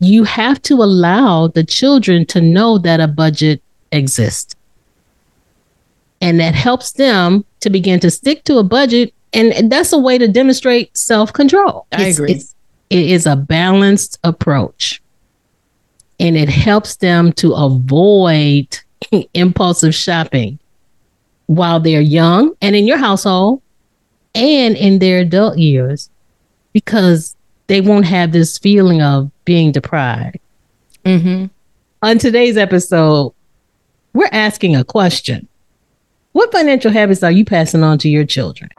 you have to allow the children to know that a budget exists. And that helps them to begin to stick to a budget. And that's a way to demonstrate self control. I agree. It's, it is a balanced approach. And it helps them to avoid impulsive shopping while they're young and in your household and in their adult years because they won't have this feeling of being deprived. Mm-hmm. On today's episode, we're asking a question What financial habits are you passing on to your children?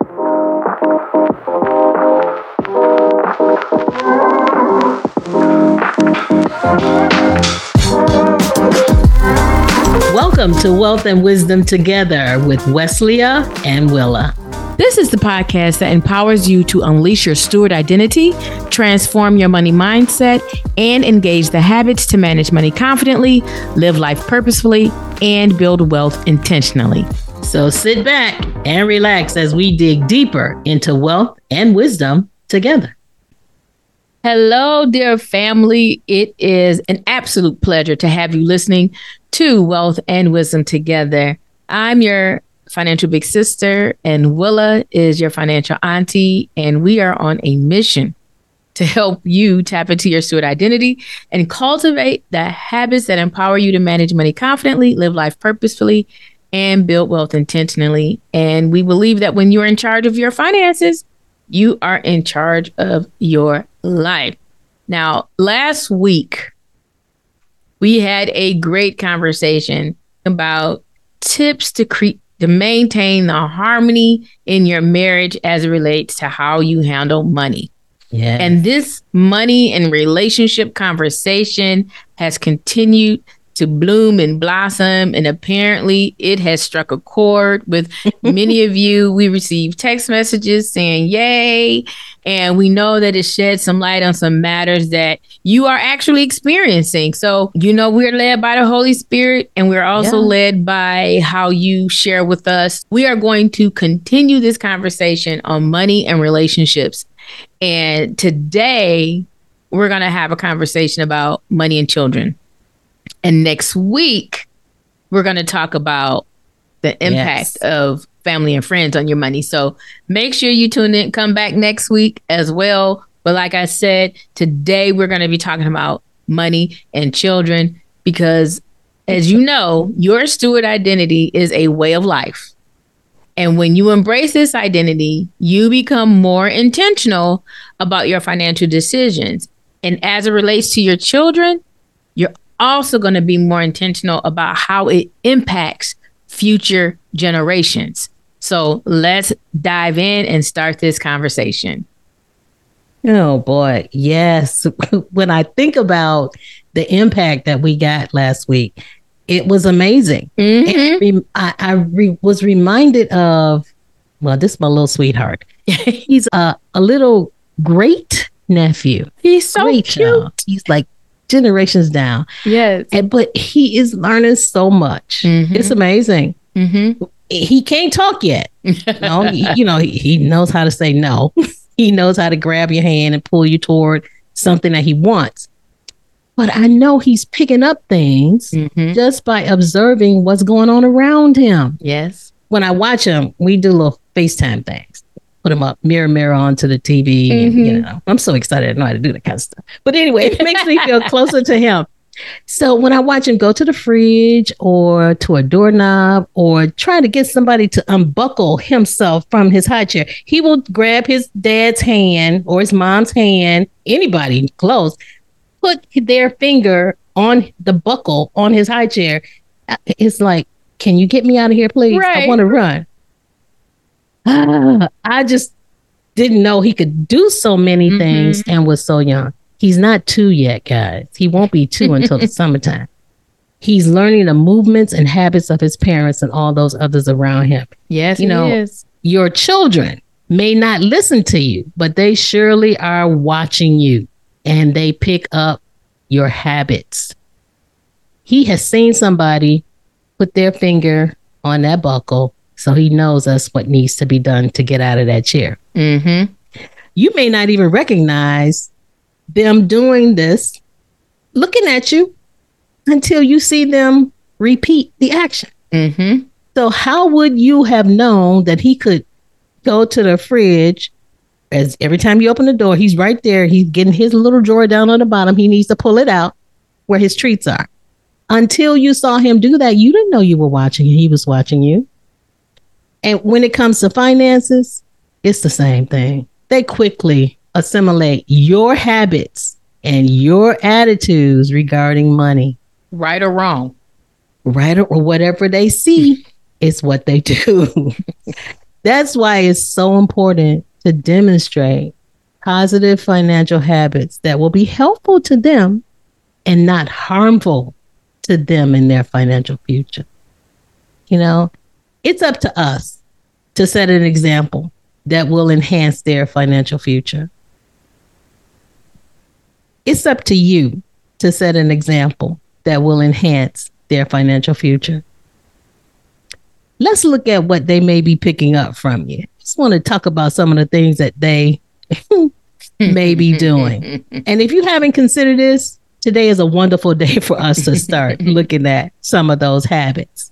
Welcome to Wealth and Wisdom Together with Weslia and Willa. This is the podcast that empowers you to unleash your steward identity, transform your money mindset, and engage the habits to manage money confidently, live life purposefully, and build wealth intentionally. So sit back and relax as we dig deeper into wealth and wisdom together. Hello, dear family. It is an absolute pleasure to have you listening to Wealth and Wisdom Together. I'm your financial big sister, and Willa is your financial auntie, and we are on a mission to help you tap into your steward identity and cultivate the habits that empower you to manage money confidently, live life purposefully, and build wealth intentionally. And we believe that when you're in charge of your finances, you are in charge of your life. Now, last week, we had a great conversation about tips to create to maintain the harmony in your marriage as it relates to how you handle money. Yeah. And this money and relationship conversation has continued to bloom and blossom. And apparently, it has struck a chord with many of you. We received text messages saying, Yay. And we know that it sheds some light on some matters that you are actually experiencing. So, you know, we're led by the Holy Spirit and we're also Yeah. led by how you share with us. We are going to continue this conversation on money and relationships. And today, we're going to have a conversation about money and children. And next week, we're going to talk about the impact Yes. of family and friends on your money. So make sure you tune in, come back next week as well. But like I said, today we're going to be talking about money and children because, as you know, your steward identity is a way of life. And when you embrace this identity, you become more intentional about your financial decisions. And as it relates to your children, you're also going to be more intentional about how it impacts future generations. So let's dive in and start this conversation. Oh boy, yes. when I think about the impact that we got last week, it was amazing. Mhm. And rem- I, I re- was reminded of, well, this is my little sweetheart. He's a, a little great nephew. He's so great cute. child. He's like generations down, Yes. and but he is learning so much. Mhm. It's amazing. Mm-hmm. He can't talk yet. No, he- you know, he, he knows how to say no. he knows how to grab your hand and pull you toward something that he wants. But I know he's picking up things Mhm. just by observing what's going on around him. Yes. When I watch him, we do a little FaceTime things. Put him up, mirror, mirror onto the TV. And, you Mhm. know, I'm so excited I know how to do that kind of stuff. But anyway, it makes me feel closer to him. So when I watch him go to the fridge or to a doorknob or try to get somebody to unbuckle himself from his high chair, he will grab his dad's hand or his mom's hand, anybody close, put their finger on the buckle on his high chair. Uh, It's like, can you get me out of here, please? I want to run. I just didn't know he could do so many Mhm. things and was so young. He's not two yet, guys. He won't be two until the summertime. He's learning the movements and habits of his parents and all those others around him. Yes. You he know, is. Your children may not listen to you, but they surely are watching you and they pick up your habits. He has seen somebody put their finger on that buckle, so he knows us what needs to be done to get out of that chair. Mm-hmm. You may not even recognize them doing this looking at you until you see them repeat the action. Mm-hmm. So, how would you have known that he could go to the fridge? As every time you open the door, he's right there. He's getting his little drawer down on the bottom. He needs to pull it out where his treats are. Until you saw him do that, you didn't know you were watching. He was watching you. And when it comes to finances, it's the same thing. They quickly assimilate your habits and your attitudes regarding money. Right or wrong. Right or, or whatever they see is what they do. That's why it's so important to demonstrate positive financial habits that will be helpful to them and not harmful to them in their financial future. You know, it's up to us to set an example that will enhance their financial future. It's up to you to set an example that will enhance their financial future. Let's look at what they may be picking up from you. Just want to talk about some of the things that they may be doing. And if you haven't considered this, today is a wonderful day for us to start looking at some of those habits.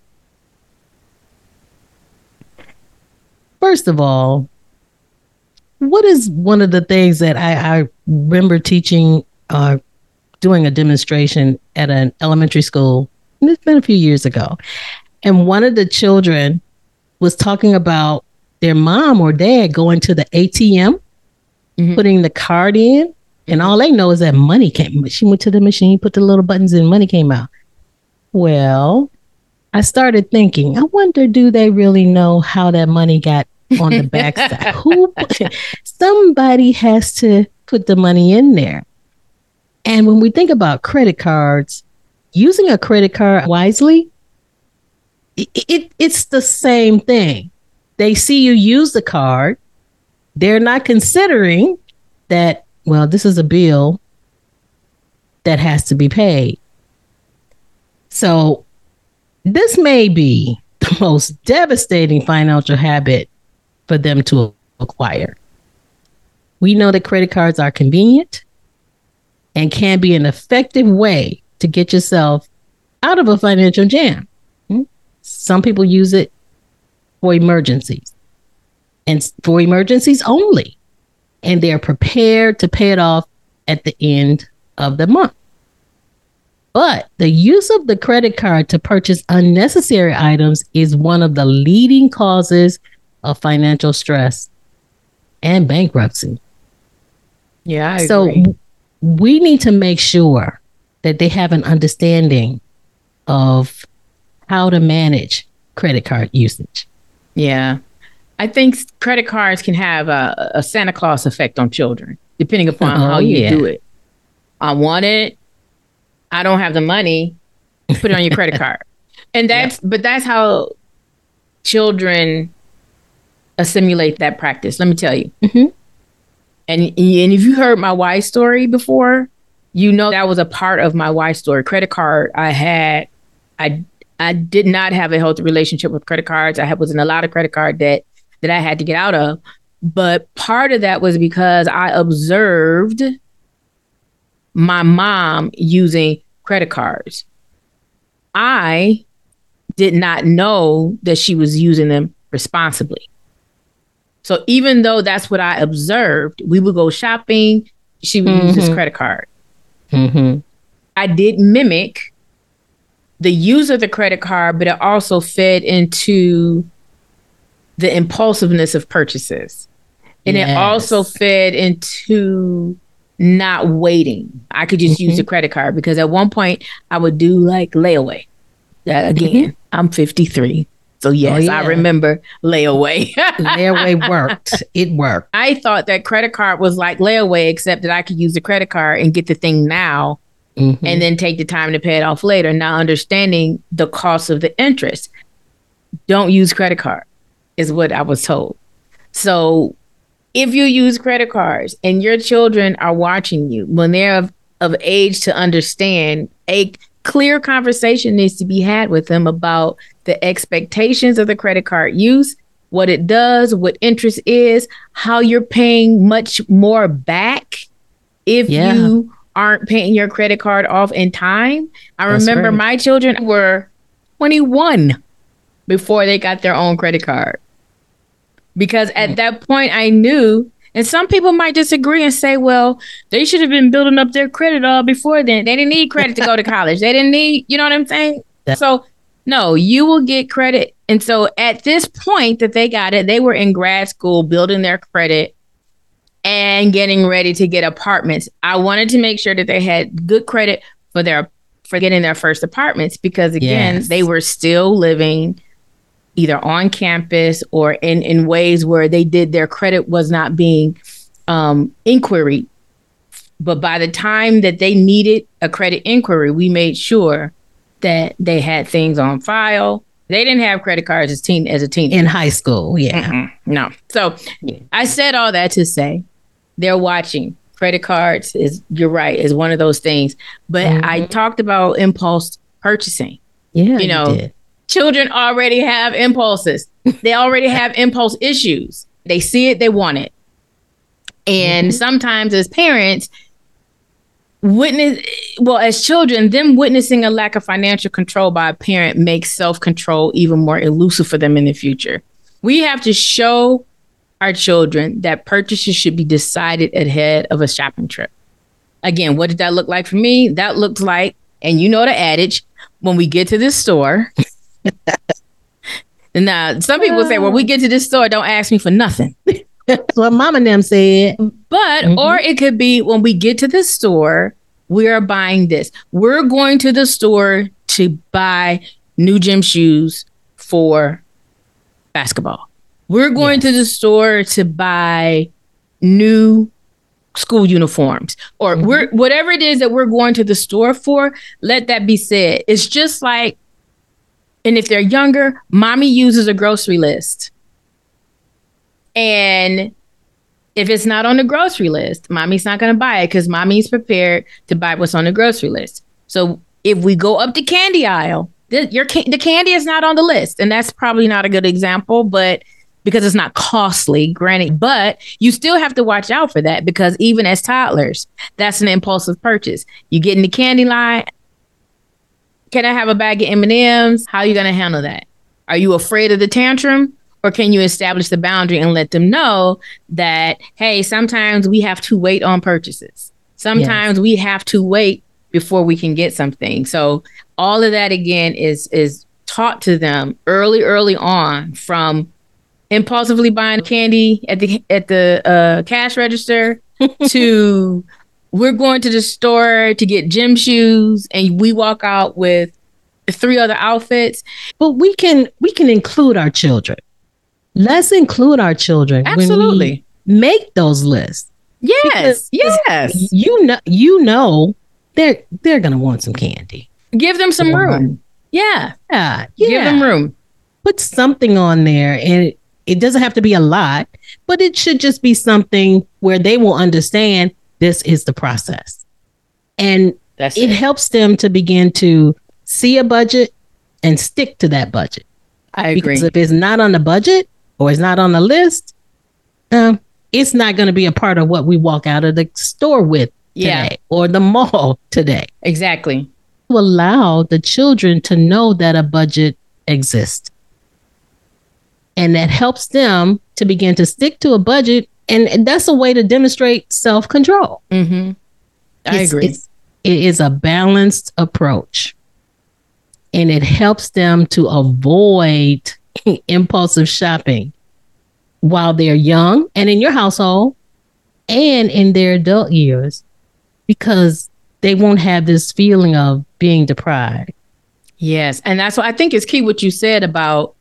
First of all, what is one of the things that I, I remember teaching, uh, doing a demonstration at an elementary school? And it's been a few years ago. And one of the children was talking about their mom or dad going to the ATM, mm-hmm. putting the card in, and all they know is that money came. She went to the machine, put the little buttons in, money came out. Well, I started thinking, I wonder, do they really know how that money got on the backside? Who? Somebody has to put the money in there. And when we think about credit cards, using a credit card wisely, it, it, it's the same thing. They see you use the card. They're not considering that well, this is a bill that has to be paid. So, this may be the most devastating financial habit for them to acquire. We know that credit cards are convenient and can be an effective way to get yourself out of a financial jam. Hmm? Some people use it for emergencies and for emergencies only and they're prepared to pay it off at the end of the month. But the use of the credit card to purchase unnecessary items is one of the leading causes of financial stress and bankruptcy. Yeah. I so agree. we need to make sure that they have an understanding of how to manage credit card usage. Yeah. I think credit cards can have a, a Santa Claus effect on children, depending upon oh, how you yeah. do it. I want it. I don't have the money. Put it on your credit card, and that's yeah. but that's how children assimilate that practice. Let me tell you. Mm-hmm. And and if you heard my wife's story before, you know that was a part of my wife's story. Credit card I had, I I did not have a healthy relationship with credit cards. I had, was in a lot of credit card debt that I had to get out of. But part of that was because I observed my mom using credit cards. I did not know that she was using them responsibly. So even though that's what I observed, we would go shopping, she would mm-hmm. use this mm-hmm. credit card. Mm-hmm. I did mimic the use of the credit card, but it also fed into the impulsiveness of purchases. And yes. it also fed into not waiting. I could just mm-hmm. use a credit card because at one point I would do like layaway. That again, mm-hmm. I'm 53. So yes, oh, yeah. I remember layaway. layaway worked. It worked. I thought that credit card was like layaway, except that I could use a credit card and get the thing now mm-hmm. and then take the time to pay it off later. not understanding the cost of the interest. Don't use credit card is what I was told. So if you use credit cards and your children are watching you when they're of, of age to understand, a clear conversation needs to be had with them about the expectations of the credit card use, what it does, what interest is, how you're paying much more back if yeah. you aren't paying your credit card off in time. I That's remember right. my children were 21 before they got their own credit card. Because at mm. that point I knew and some people might disagree and say, well, they should have been building up their credit all before then. They didn't need credit to go to college. They didn't need, you know what I'm saying? So, no, you will get credit. And so at this point that they got it, they were in grad school building their credit and getting ready to get apartments. I wanted to make sure that they had good credit for their for getting their first apartments because again, Yes. they were still living either on campus or in in ways where they did their credit was not being um inquiry. But by the time that they needed a credit inquiry, we made sure that they had things on file. They didn't have credit cards as teen as a teen In high school, yeah. Mm-mm, no. So Yeah. I said all that to say they're watching. Credit cards is you're right, is one of those things. But I Mhm. talked about impulse purchasing. Yeah, You know, did. Children already have impulses. They already have impulse issues. They see it, they want it. And Mhm. sometimes as parents, witness well as children them witnessing a lack of financial control by a parent makes self-control even more elusive for them in the future we have to show our children that purchases should be decided ahead of a shopping trip again what did that look like for me that looked like and you know the adage when we get to this store now some people say when we get to this store don't ask me for nothing That's what Mama and them said. but, Mhm. or it could be when we get to the store, we are buying this. We're going to the store to buy new gym shoes for basketball. We're going to the store to buy new school uniforms or Mhm. we're whatever it is that we're going to the store for, let that be said. It's just like and if they're younger, mommy uses a grocery list. And if it's not on the grocery list, mommy's not going to buy it because mommy's prepared to buy what's on the grocery list. So if we go up the candy aisle, the, your the candy is not on the list, and that's probably not a good example, but because it's not costly, granted, but you still have to watch out for that because even as toddlers, that's an impulsive purchase. You get in the candy line. Can I have a bag of M and M's? How are you going to handle that? Are you afraid of the tantrum? Or can you establish the boundary and let them know that, hey, sometimes we have to wait on purchases. Sometimes we have to wait before we can get something. So all of that again is is taught to them early, early on from impulsively buying candy at the at the uh, cash register to we're going to the store to get gym shoes and we walk out with three other outfits. But we can we can include our children. Let's include our children when Absolutely. we make those lists. Yes. Because- Yes. You know you know they're they're gonna want some candy. Give them some room. Yeah. Yeah. Yeah. Give them room. Put something on there and it, it doesn't have to be a lot, but it should just be something where they will understand this is the process. And That's it helps them to begin to see a budget and stick to that budget. I agree. Because if it's not on the budget or it's not on the list, um, it's not going to be a part of what we walk out of the store with yeah. today or the mall today. Exactly. To allow the children to know that a budget exists. And that helps them to begin to stick to a budget. And that's a way to demonstrate self control. Mm-hmm. I It's- agree. it's- it is a balanced approach. And it helps them to avoid impulsive shopping while they're young and in your household and in their adult years because they won't have this feeling of being deprived. Yes. And that's what I think is key what you said about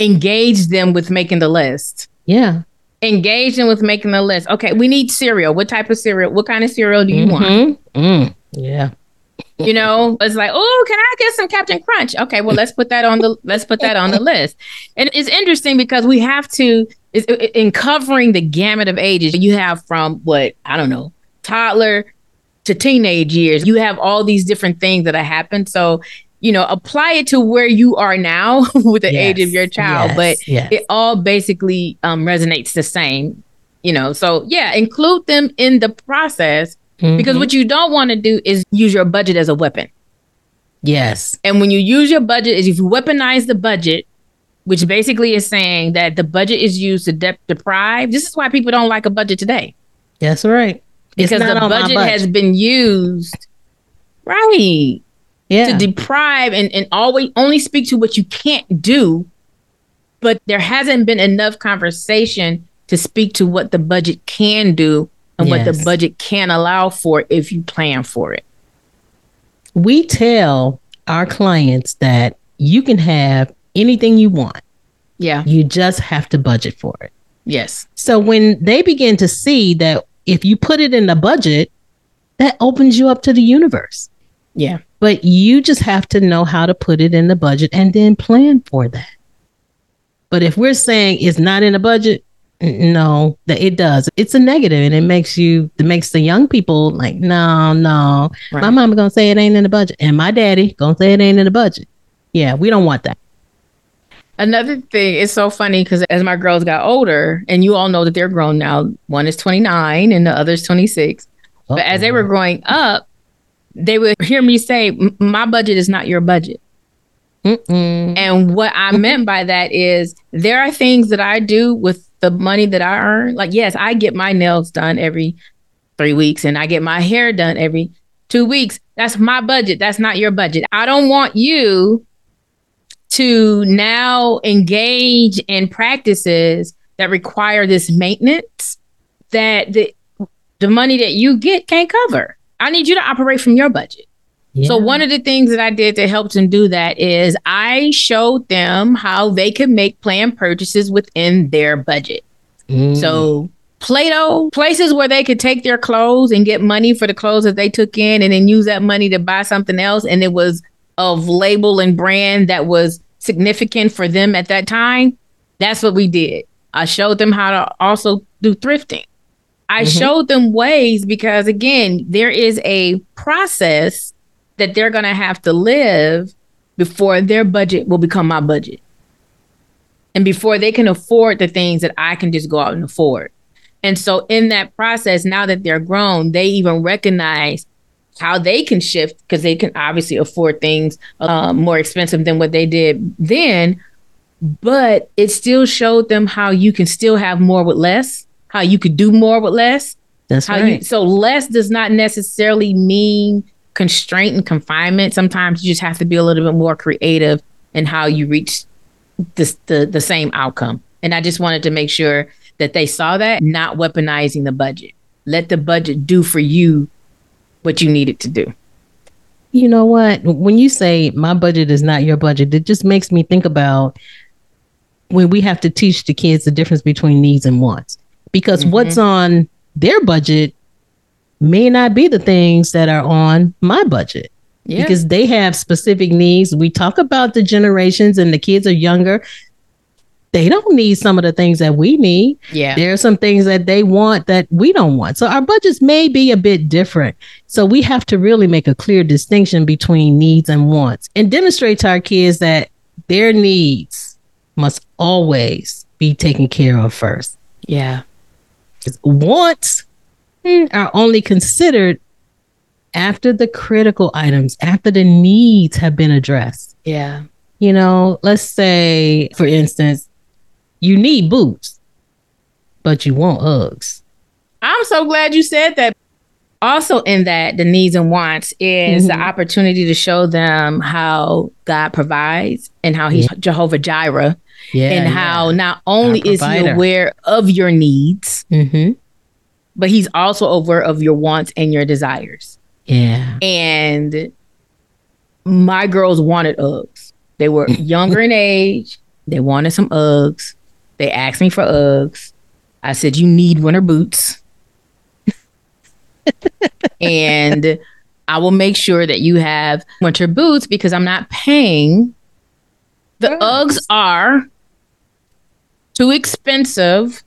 engage them with making the list. Yeah. Engage them with making the list. Okay, we need cereal. What type of cereal? What kind of cereal do you want? Mhm. Mm. Yeah. You know, it's like, oh, can I get some Captain Crunch? Okay, well, let's put that on the let's put that on the list. And it's interesting because we have to is in covering the gamut of ages. You have from what I don't know, toddler to teenage years. You have all these different things that have happened. So you know, apply it to where you are now with the age of your child, yes, but yes. it all basically um, resonates the same. You know, so yeah, include them in the process Mm-hmm. Because what you don't want to do is use your budget as a weapon. yes, And when you use your budget, is if you weaponize the budget, which basically is saying that the budget is used to de- deprive. This is why people don't like a budget today that's right. Because the my budget, has been used right yeah. to deprive and, and always only speak to what you can't do. But there hasn't been enough conversation to speak to what the budget can do and what the budget can allow for if you plan for it. we tell our clients that you can have anything you want. Yeah. You just have to budget for it. Yes. So when they begin to see that if you put it in the budget, that opens you up to the universe. Yeah. But you just have to know how to put it in the budget and then plan for that. But if we're saying it's not in the budget, no, that it does. It's a negative and it makes you it makes the young people like, no, no. My Right. mama gonna say it ain't in the budget. And my daddy gonna say it ain't in the budget. Yeah, we don't want that. Another thing, it's so funny because as my girls got older, and you all know that they're grown now, one is 29 and the other is 26. But as they were growing up, they would hear me say, My budget is not your budget. Mm-mm. And what I meant by that is there are things that I do with the money that I earn. Like, yes, I get my nails done every three weeks and I get my hair done every two weeks. That's my budget. That's not your budget. I don't want you to now engage in practices that require this maintenance that the, the money that you get can't cover. I need you to operate from your budget. So one of the things that I did to help them do that is I showed them how they could make planned purchases within their budget. Mm. So Plato's, places where they could take their clothes and get money for the clothes that they took in and then use that money to buy something else and it was of label and brand that was significant for them at that time. That's what we did. I showed them how to also do thrifting. I Mhm. showed them ways because again, there is a process that they're going to have to live before their budget will become my budget. And before they can afford the things that I can just go out and afford. And so in that process, now that they're grown, they even recognize how they can shift because they can obviously afford things um, more expensive than what they did then. But it still showed them how you can still have more with less, how you could do more with less. That's How right. you so less does not necessarily mean constraint and confinement. Sometimes you just have to be a little bit more creative in how you reach this the the same outcome. And I just wanted to make sure that they saw that, not weaponizing the budget. Let the budget do for you what you need it to do. You know what? When you say my budget is not your budget, it just makes me think about when we have to teach the kids the difference between needs and wants. Because Mhm. what's on their budget may not be the things that are on my budget Yeah. because they have specific needs. We talk about the generations and the kids are younger. They don't need some of the things that we need. yeah. There are some things that they want that we don't want. So our budgets may be a bit different. So we have to really make a clear distinction between needs and wants and demonstrate to our kids that their needs must always be taken care of first. Yeah. Wants are only considered after the critical items, after the needs have been addressed. Yeah. You know, let's say, for instance, you need boots, but you want Uggs. I'm so glad you said that. Also, in that, the needs and wants is the Mhm. opportunity to show them how God provides and how He's Jehovah Jireh, Yeah. and how not only is He aware of your needs, Mm-hmm. but He's also aware of your wants and your desires. Yeah. And my girls wanted Uggs. They were younger in age. They wanted some Uggs. They asked me for Uggs. I said, You need winter boots. and I will make sure that you have winter boots because I'm not paying. The Yes. Uggs are too expensive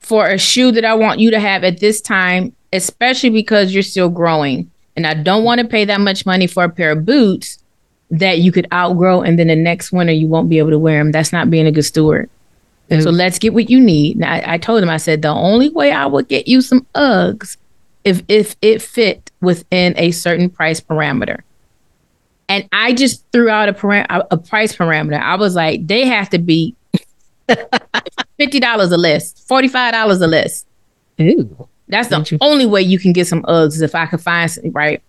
for a shoe that I want you to have at this time, especially because you're still growing. And I don't want to pay that much money for a pair of boots that you could outgrow and then the next winter you won't be able to wear them. That's not being a good steward. So let's get what you need. Now, I, I told him, I said, the only way I would get you some Uggs if if it fit within a certain price parameter. And I just threw out a, param- a price parameter. I was like, they have to be fifty dollars a list, forty five dollars a list. Ooh. That's the you- only way you can get some Uggs if I could find some, right.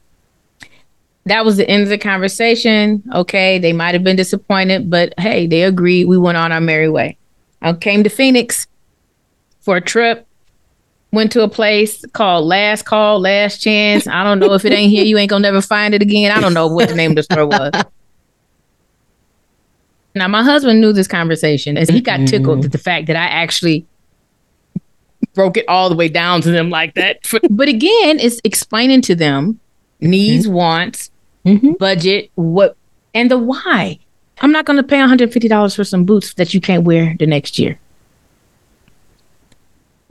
That was the end of the conversation. Okay, they might have been disappointed, but hey, they agreed. We went on our merry way. I came to Phoenix for a trip. Went to a place called Last Call, Last Chance. I don't know if it ain't here, you ain't gonna never find it again. I don't know what the name of the store was. Now, my husband knew this conversation, and he got tickled mm-hmm. at the fact that I actually broke it all the way down to them like that. but again, it's explaining to them needs, mm-hmm. wants, mm-hmm. budget, what, and the why. I'm not going to pay $150 for some boots that you can't wear the next year.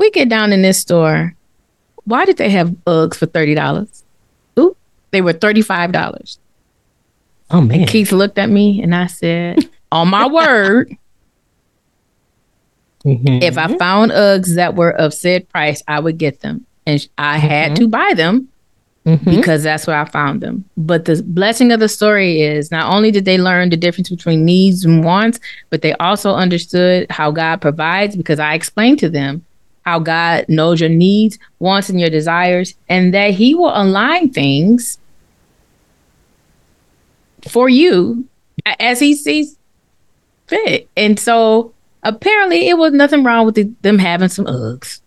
We get down in this store. Why did they have Uggs for $30? Ooh, they were $35. Oh, man. And Keith looked at me and I said, on my word, mm-hmm. if I found Uggs that were of said price, I would get them. And I mm-hmm. had to buy them mm-hmm. because that's where I found them. But the blessing of the story is not only did they learn the difference between needs and wants, but they also understood how God provides because I explained to them how God knows your needs, wants, and your desires, and that He will align things for you as He sees fit. And so apparently it was nothing wrong with the, them having some Uggs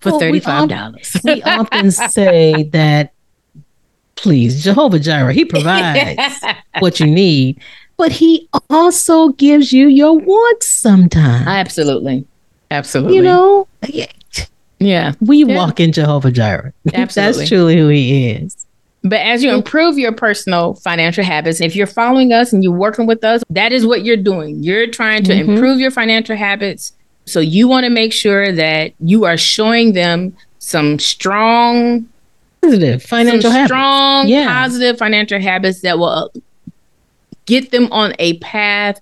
for well, $35. We, we often say that, please, Jehovah Jireh, he provides what you need, but he also gives you your wants sometimes. Absolutely. Absolutely. You know, yeah. We yeah. walk in Jehovah Jireh. Absolutely. That's truly who he is. But as you improve your personal financial habits, if you're following us and you're working with us, that is what you're doing. You're trying to mm-hmm. improve your financial habits. So you want to make sure that you are showing them some strong positive financial habits. strong yeah. positive financial habits that will get them on a path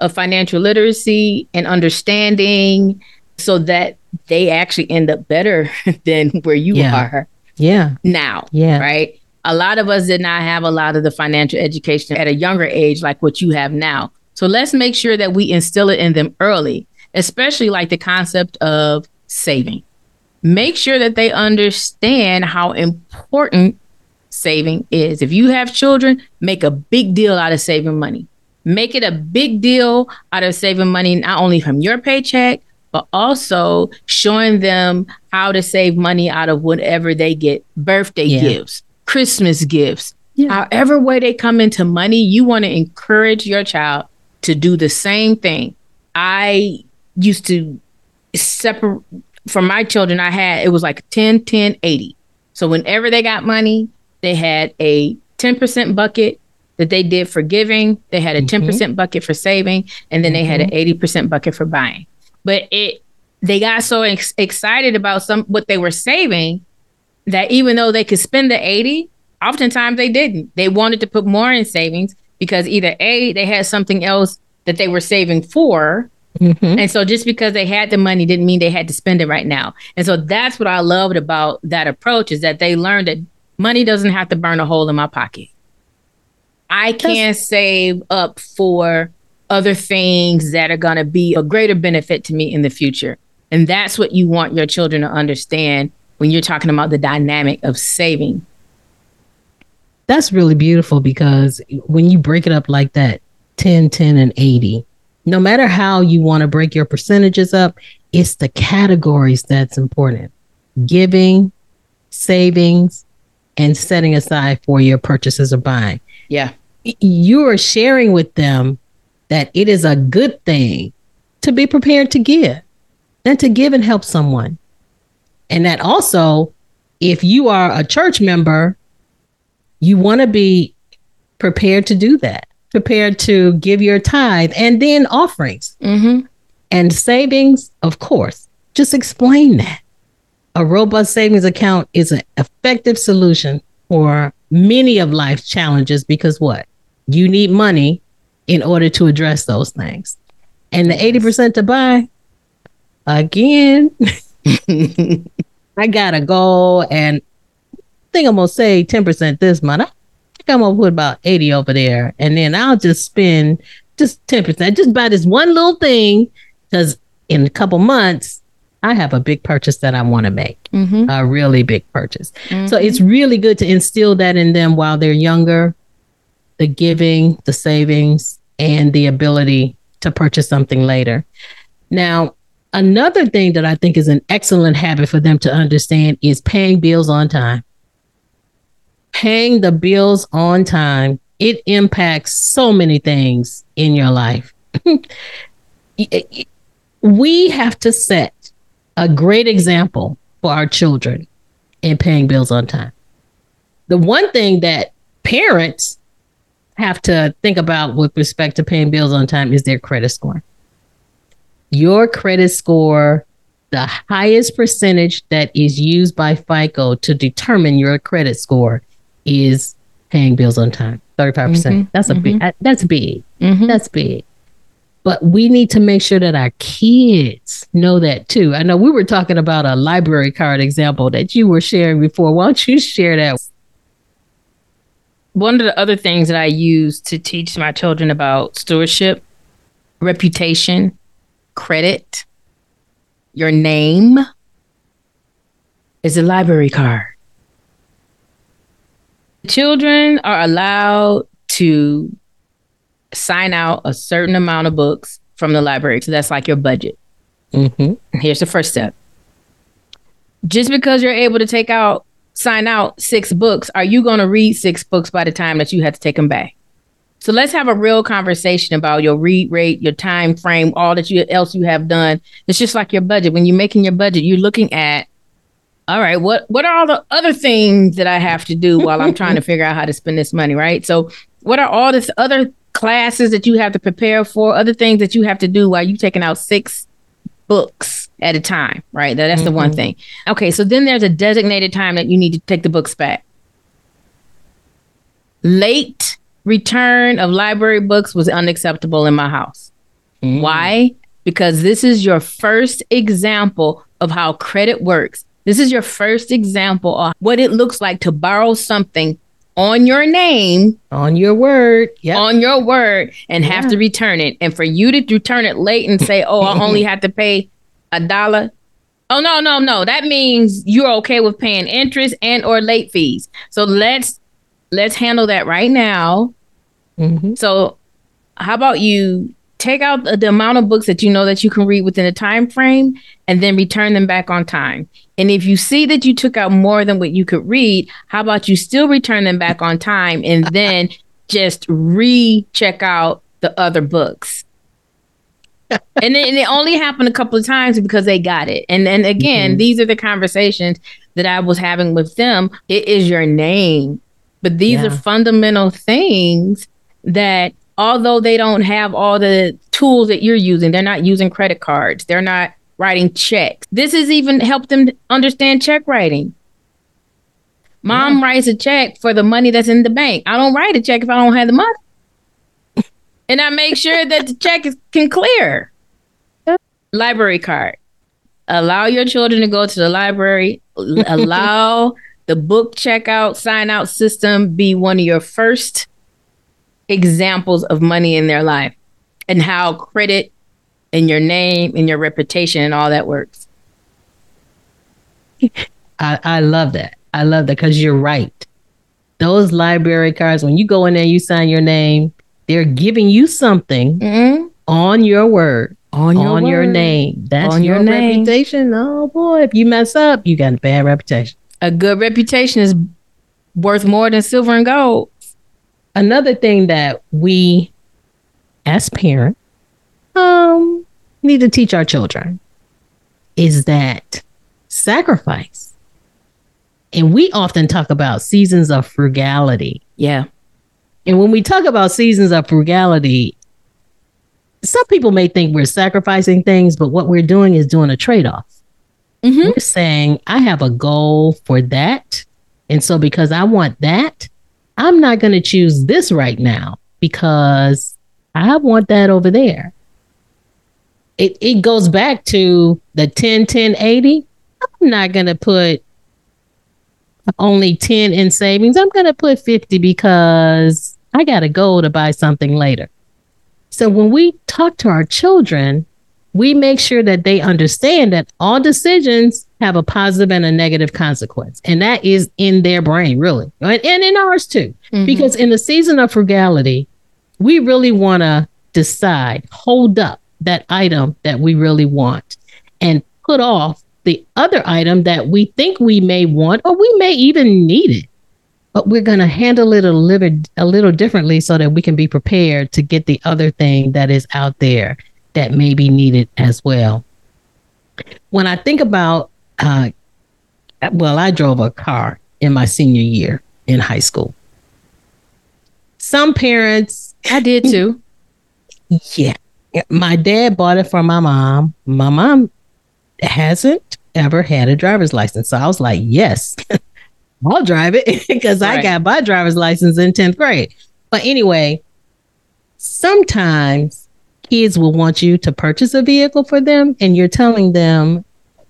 of financial literacy and understanding so that they actually end up better than where you yeah. are yeah now yeah right a lot of us did not have a lot of the financial education at a younger age like what you have now. So let's make sure that we instill it in them early, especially like the concept of saving. Make sure that they understand how important saving is. If you have children, make a big deal out of saving money. Make it a big deal out of saving money, not only from your paycheck, but also showing them how to save money out of whatever they get birthday yeah. gifts, Christmas gifts, yeah. however way they come into money, you want to encourage your child to do the same thing. I used to separate for my children, I had it was like 10, 10, 80. So whenever they got money, they had a 10% bucket that they did for giving, they had a mm-hmm. 10% bucket for saving, and then mm-hmm. they had an 80% mm-hmm. bucket for buying. But it they got so ex- excited about some what they were saving that even though they could spend the 80, oftentimes they didn't. They wanted to put more in savings because either A, they had something else that they were saving for. Mm-hmm. And so just because they had the money didn't mean they had to spend it right now. And so that's what I loved about that approach is that they learned that money doesn't have to burn a hole in my pocket. I can save up for other things that are going to be a greater benefit to me in the future. And that's what you want your children to understand when you're talking about the dynamic of saving. That's really beautiful because when you break it up like that 10, 10, and 80, no matter how you want to break your percentages up, it's the categories that's important giving, savings, and setting aside for your purchases or buying. Yeah. You are sharing with them that it is a good thing to be prepared to give, than to give and help someone. And that also, if you are a church member, you want to be prepared to do that, prepared to give your tithe and then offerings mm-hmm. and savings, of course. Just explain that. A robust savings account is an effective solution for many of life's challenges because what? You need money in order to address those things. And the 80% to buy, again, I got a goal and think I'm gonna say 10% this month. I think I'm gonna put about 80 over there. And then I'll just spend just 10%. Just buy this one little thing because in a couple months, I have a big purchase that I want to make, Mm-hmm. a really big purchase. So it's really good to instill that in them while they're younger the giving, the savings, and the ability to purchase something later. Now, another thing that I think is an excellent habit for them to understand is paying bills on time. Paying the bills on time, it impacts so many things in your life. we have to set a great example for our children in paying bills on time. The one thing that parents have to think about with respect to paying bills on time is their credit score. Your credit score, the highest percentage that is used by FICO to determine your credit score is paying bills on time. 35%. percent That's a big that's big. Mm-hmm. That's big. But we need to make sure that our kids know that too. I know we were talking about a library card example that you were sharing before. Why don't you share that? One of the other things that I use to teach my children about stewardship, reputation, credit, your name is a library card. Children are allowed to sign out a certain amount of books from the library. So that's like your budget. Mm-hmm. Here's the first step. Just because you're able to take out, sign out six books, are you going to read six books by the time that you have to take them back? So let's have a real conversation about your read rate, your time frame, all that you else you have done. It's just like your budget. When you're making your budget, you're looking at, all right, what what are all the other things that I have to do while I'm trying to figure out how to spend this money, right? So what are all this other classes that you have to prepare for, other things that you have to do while you're taking out six books at a time, right? That, that's the one mm-hmm. thing. Okay, so then there's a designated time that you need to take the books back. Late return of library books was unacceptable in my house. Mm. Why? Because this is your first example of how credit works. This is your first example of what it looks like to borrow something on your name On your word. Yeah. on your word and have to return it. And for you to return it late and say, "Oh, I only have to pay a dollar." Oh no, no, no. That means you're okay with paying interest and or late fees. So let's let's handle that right now. Mhm. So how about you take out the, the amount of books that you know that you can read within a time frame and then return them back on time. And if you see that you took out more than what you could read, how about you still return them back on time and then just recheck out the other books? And then and it only happened a couple of times because they got it. And then again, mm-hmm. these are the conversations that I was having with them. It is your name, but these Yeah. are fundamental things that although they don't have all the tools that you're using, they're not using credit cards, they're not writing checks. This has even helped them understand check writing. Mom writes a check for the money that's in the bank. I don't write a check if I don't have the money. And I make sure that the check is, can clear. Library card. Allow your children to go to the library. Allow the book checkout sign out system be one of your first examples of money in their life and how credit and your name and your reputation and all that works. I, I love that. I love that because you're right. Those library cards, when you go in there, you sign your name, they're giving you something Mm-hmm. on your word, On your on your name. That's On your your, name. reputation. Oh boy, if you mess up, you got a bad reputation. A good reputation is worth more than silver and gold. Another thing that we, as parents, um, need to teach our children is that sacrifice. And we often talk about seasons of frugality. Yeah. And when we talk about seasons of frugality, some people may think we're sacrificing things, but what we're doing is doing a trade off. Mm-hmm. We're saying, I have a goal for that. And so, because I want that, I'm not going to choose this right now because I want that over there. It, it goes back to the 10 10 80. I'm not going to put only 10 in savings. I'm going to put 50 because I got to go to buy something later. So when we talk to our children, we make sure that they understand that all decisions have a positive and a negative consequence. And that is in their brain, really, and in ours too. Mm-hmm. Because in the season of frugality, we really want to decide, hold up that item that we really want and put off the other item that we think we may want or we may even need it. But we're going to handle it a little, a little differently so that we can be prepared to get the other thing that is out there that may be needed as well. When I think about, uh, well, I drove a car in my senior year in high school. Some parents, I did too. Yeah. My dad bought it for my mom. My mom hasn't ever had a driver's license. So I was like, yes, I'll drive it because right. I got my driver's license in 10th grade. But anyway, sometimes kids will want you to purchase a vehicle for them, and you're telling them,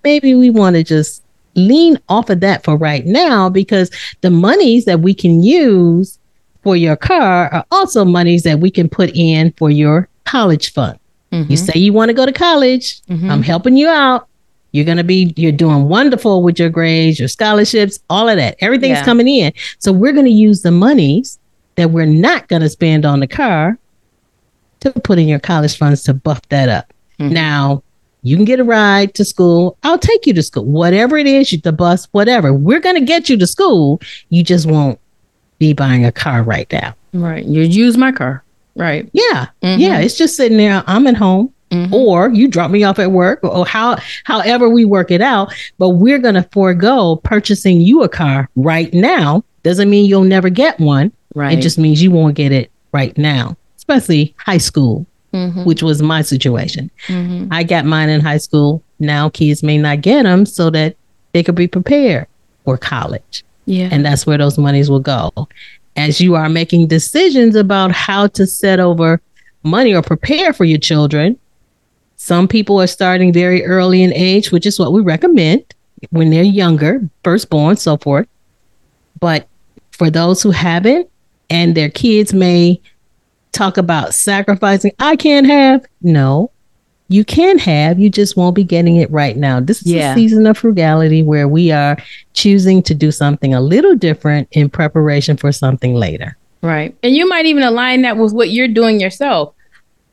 maybe we want to just lean off of that for right now because the monies that we can use for your car are also monies that we can put in for your college fund. Mm-hmm. You say you want to go to college, mm-hmm. I'm helping you out. You're going to be, you're doing wonderful with your grades, your scholarships, all of that. Everything's yeah. coming in. So we're going to use the monies that we're not going to spend on the car to put in your college funds to buff that up. Mm-hmm. Now, you can get a ride to school. I'll take you to school. Whatever it is, the bus, whatever. We're going to get you to school. You just won't be buying a car right now. Right. You use my car. Right. Yeah. Mm-hmm. Yeah. It's just sitting there. I'm at home. Mm-hmm. Or you drop me off at work, or how however we work it out. But we're gonna forego purchasing you a car right now. Doesn't mean you'll never get one. Right. It just means you won't get it right now, especially high school, mm-hmm. which was my situation. Mm-hmm. I got mine in high school. Now kids may not get them so that they could be prepared for college. Yeah. And that's where those monies will go as you are making decisions about how to set over money or prepare for your children. Some people are starting very early in age, which is what we recommend when they're younger, firstborn, so forth. But for those who haven't, and their kids may talk about sacrificing, I can't have. No, you can have, you just won't be getting it right now. This is yeah. a season of frugality where we are choosing to do something a little different in preparation for something later. Right. And you might even align that with what you're doing yourself.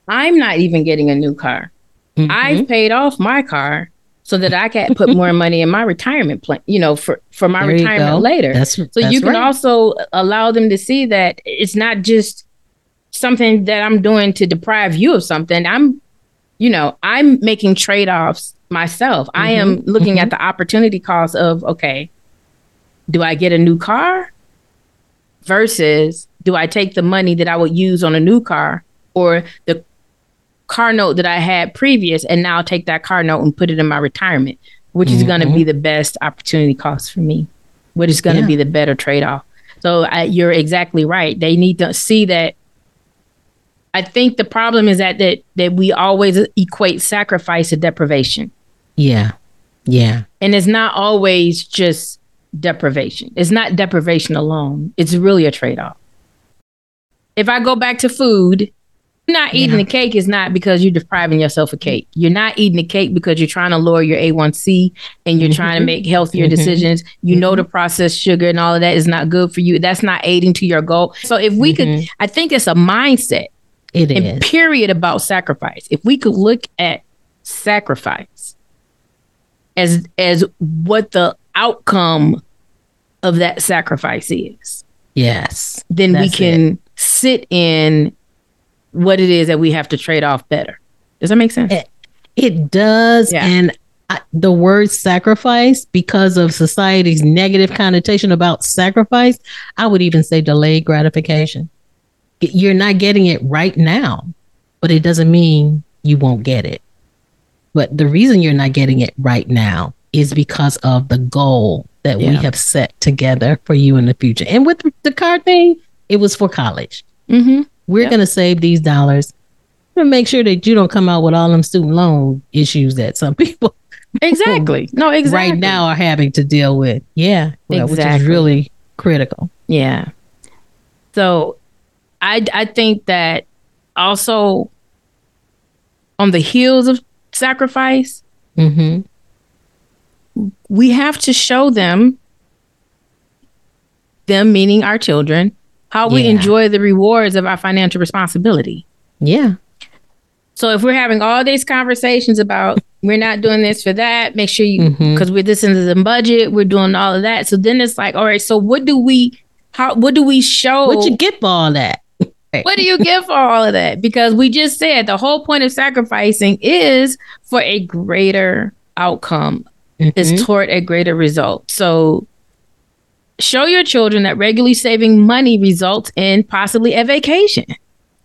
I'm not even getting a new car. Mm-hmm. I've paid off my car so that I can put more money in my retirement plan, you know, for, for my there retirement later. That's, so that's you can right. also allow them to see that it's not just something that I'm doing to deprive you of something. I'm you know, I'm making trade offs myself. Mm-hmm. I am looking mm-hmm. at the opportunity cost of, okay, do I get a new car versus do I take the money that I would use on a new car or the car note that I had previous and now take that car note and put it in my retirement, which mm-hmm. is going to be the best opportunity cost for me, what is going to yeah. be the better trade off. So I, you're exactly right. They need to see that I think the problem is that that that we always equate sacrifice to deprivation. Yeah. Yeah. And it's not always just deprivation. It's not deprivation alone. It's really a trade-off. If I go back to food, not eating yeah. the cake is not because you're depriving yourself of cake. You're not eating the cake because you're trying to lower your A1C and you're mm-hmm. trying to mm-hmm. make healthier mm-hmm. decisions. You mm-hmm. know the processed sugar and all of that is not good for you. That's not aiding to your goal. So if we could, mm-hmm. I think it's a mindset it and is. period about sacrifice. If we could look at sacrifice as as what the outcome of that sacrifice is. Yes. Then we can it. sit in what it is that we have to trade off better. Does that make sense? It, it does. Yeah. And I, the word sacrifice, because of society's negative connotation about sacrifice, I would even say delayed gratification you're not getting it right now, but it doesn't mean you won't get it. But the reason you're not getting it right now is because of the goal that yeah. we have set together for you in the future. And with the card thing, it was for college. Mm-hmm. We're yep. going to save these dollars to make sure that you don't come out with all them student loan issues that some people exactly. No, exactly. right now are having to deal with. Yeah, well, which is really critical. Yeah. So I I think that also on the heels of sacrifice, Mm-hmm. we have to show them them meaning our children how we Yeah. enjoy the rewards of our financial responsibility. Yeah. So if we're having all these conversations about we're not doing this for that, make sure you because we're this into the budget, we're doing all of that. So then it's like, all right, so what do we how what do we show What you get for all that? what do you get for all of that? Because we just said the whole point of sacrificing is for a greater outcome, Mhm. is toward a greater result. So show your children that regularly saving money results in possibly a vacation.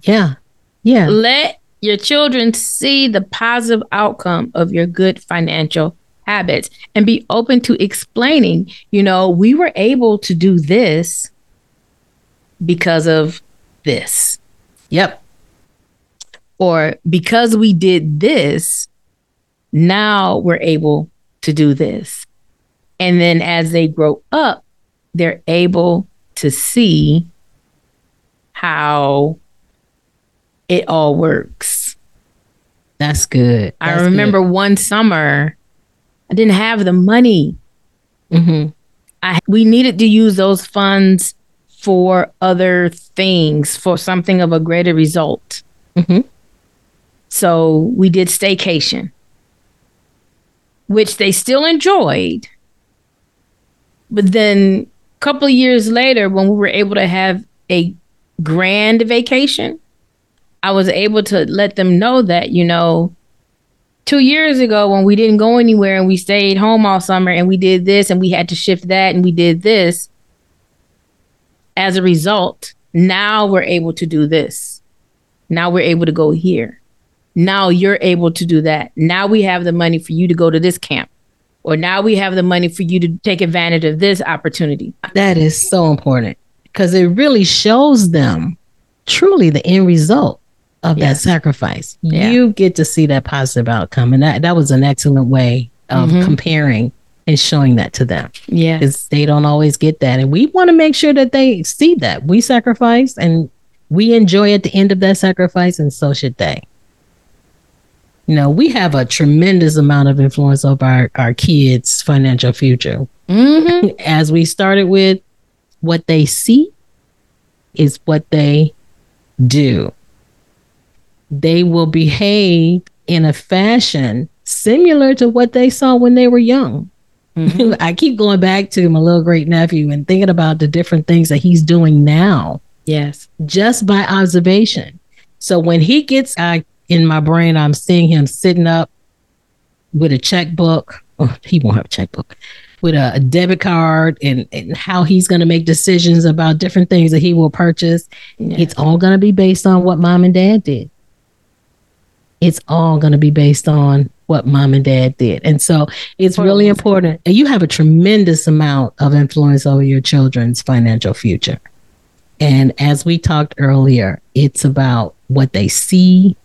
Yeah. Yeah. Let your children see the positive outcome of your good financial habits and be open to explaining, you know, we were able to do this because of this. Yep. or because we did this, now we're able to do this. And then as they grow up, they're able to see how it all works. That's good. I remember one summer, I didn't have the money. hmm I we needed to use those funds for other things, for something of a greater result. hmm So we did staycation, which they still enjoyed. But then couple of years later, when we were able to have a grand vacation, I was able to let them know that, you know, two years ago when we didn't go anywhere and we stayed home all summer and we did this and we had to shift that and we did this. As a result, now we're able to do this. Now we're able to go here now you're able to do that. Now we have the money for you to go to this camp. Or now we have the money for you to take advantage of this opportunity. That is so important because it really shows them truly the end result of that sacrifice. Yeah. You get to see that positive outcome. And that, that was an excellent way of Mhm. comparing and showing that to them Yeah. because they don't always get that. And we want to make sure that they see that we sacrifice and we enjoy at the end of that sacrifice, and so should they. You know, we have a tremendous amount of influence over our, our kids' financial future hmm as we started with what they see is what they do. They will behave in a fashion similar to what they saw when they were young. I keep going back to my little great nephew and thinking about the different things that he's doing now Yes. just by observation. So when he gets I in my brain, I'm seeing him sitting up with a checkbook. Oh, he won't have a checkbook with a, a debit card and, and how he's going to make decisions about different things that he will purchase. Yeah. It's all going to be based on what mom and dad did. It's all going to be based on what mom and dad did. And so it's really important. And you have a tremendous amount of influence over your children's financial future. And as we talked earlier, it's about what they see,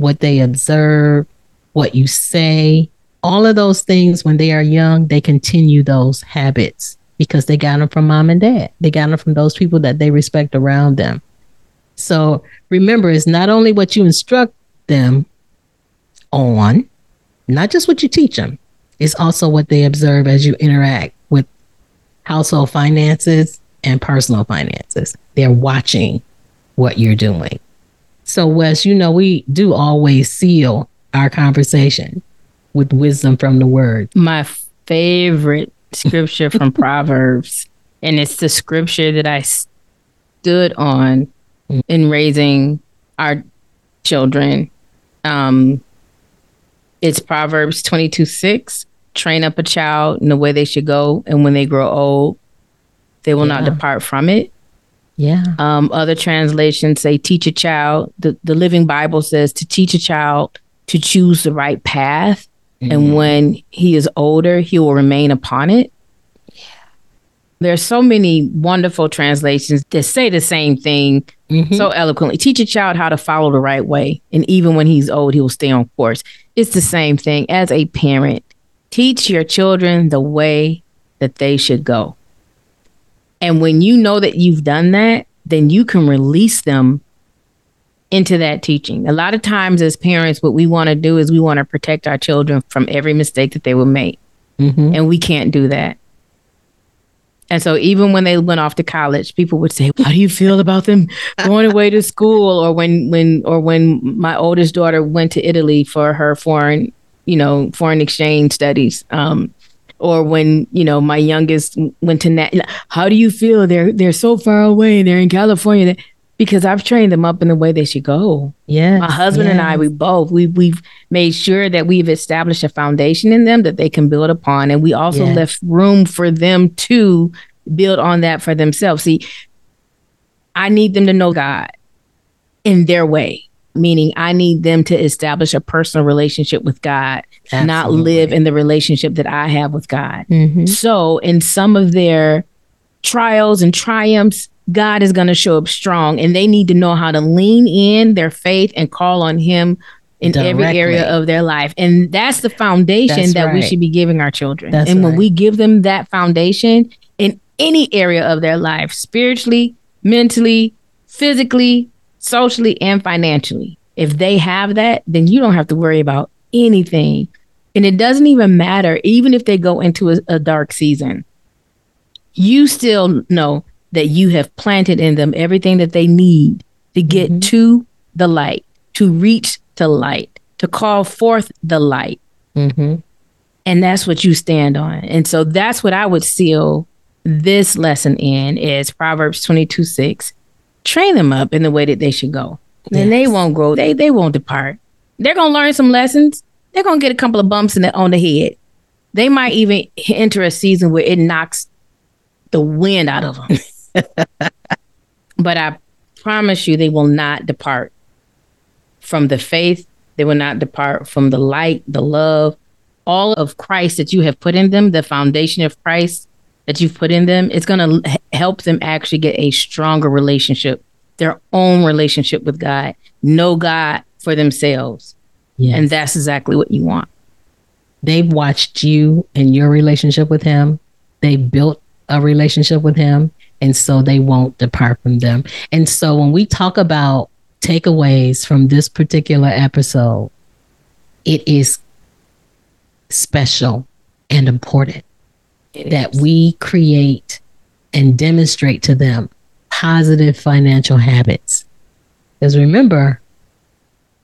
what they observe, what you say. All of those things, when they are young, they continue those habits because they got them from mom and dad. They got them from those people that they respect around them. So remember, it's not only what you instruct them on, not just what you teach them, it's also what they observe as you interact with household finances and personal finances. They're watching what you're doing. So, Wes, you know, we do always seal our conversation with wisdom from the word. My favorite scripture from Proverbs, and it's the scripture that I stood on in raising our children. Um, it's Proverbs 22 6. Train up a child in the way they should go, and when they grow old, they will not depart from it. Yeah. Um, other translations say teach a child. The, the Living Bible says to teach a child to choose the right path. And when he is older, he will remain upon it. Yeah. There are so many wonderful translations that say the same thing Mhm. so eloquently. Teach a child how to follow the right way. And even when he's old, he will stay on course. It's the same thing as a parent. Teach your children the way that they should go. And when you know that you've done that, then you can release them into that teaching. A lot of times, as parents, what we want to do is we want to protect our children from every mistake that they will make. Mm-hmm. And we can't do that. And so even when they went off to college, people would say, "How do you feel about them going away to school?" Or when when or when my oldest daughter went to Italy for her foreign, you know, foreign exchange studies. Um, or when you know my youngest went to Nat. How do you feel? They're they're so far away. They're in California. Because I've trained them up in the way they should go. Yeah. My husband yes. and I, we both we we've made sure that we've established a foundation in them that they can build upon, and we also yes. left room for them to build on that for themselves. See, I need them to know God in their way meaning I need them to establish a personal relationship with God, Absolutely. not live in the relationship that I have with God. Mm-hmm. So, in some of their trials and triumphs, God is going to show up strong, and they need to know how to lean in their faith and call on Him in Directly. every area of their life. And that's the foundation that's that right. we should be giving our children. That's and when we give them that foundation in any area of their life, spiritually, mentally, physically, socially and financially. If they have that, then you don't have to worry about anything. And it doesn't even matter, even if they go into a, a dark season, you still know that you have planted in them everything that they need to get mm-hmm. to the light, to reach the light, to call forth the light. Mm-hmm. And that's what you stand on. And so that's what I would seal this lesson in is Proverbs 22 6 train them up in the way that they should go. Yes. And they won't grow. They they won't depart. They're gonna learn some lessons. They're gonna get a couple of bumps in the, on the head. They might even enter a season where it knocks the wind out of them. but I promise you, they will not depart from the faith. They will not depart from the light, the love, all of Christ that you have put in them, the foundation of Christ that you've put in them, it's going to help them actually get a stronger relationship, their own relationship with God, know God for themselves. Yes. And that's exactly what you want. They've watched you and your relationship with Him. They built a relationship with Him. And so they won't depart from them. And so when we talk about takeaways from this particular episode, it is special and important it that is. we create and demonstrate to them positive financial habits. Because remember,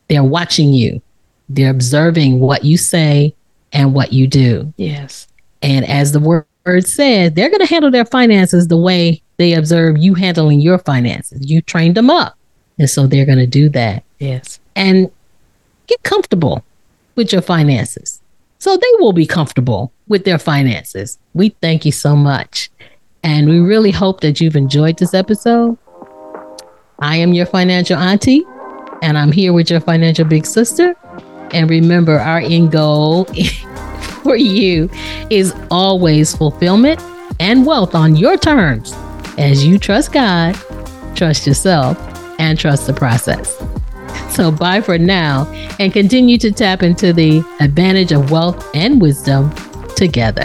they're watching you, they're observing what you say and what you do. Yes. And as the word said, they're going to handle their finances the way they observe you handling your finances. You trained them up. And so they're going to do that. Yes. And get comfortable with your finances. So they will be comfortable with their finances. We thank you so much. And we really hope that you've enjoyed this episode. I am your financial auntie, and I'm here with your financial big sister. And remember, our end goal for you is always fulfillment and wealth on your terms as you trust God, trust yourself, and trust the process. So bye for now and continue to tap into the advantage of wealth and wisdom together.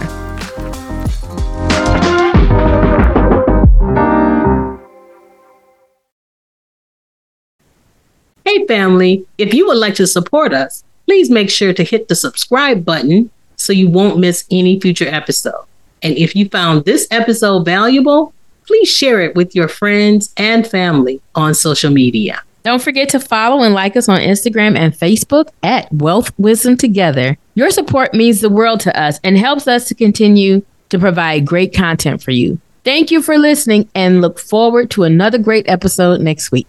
Hey, family, if you would like to support us, please make sure to hit the subscribe button so you won't miss any future episode. And if you found this episode valuable, please share it with your friends and family on social media. Don't forget to follow and like us on Instagram and Facebook at Wealth Wisdom Together. Your support means the world to us and helps us to continue to provide great content for you. Thank you for listening and look forward to another great episode next week.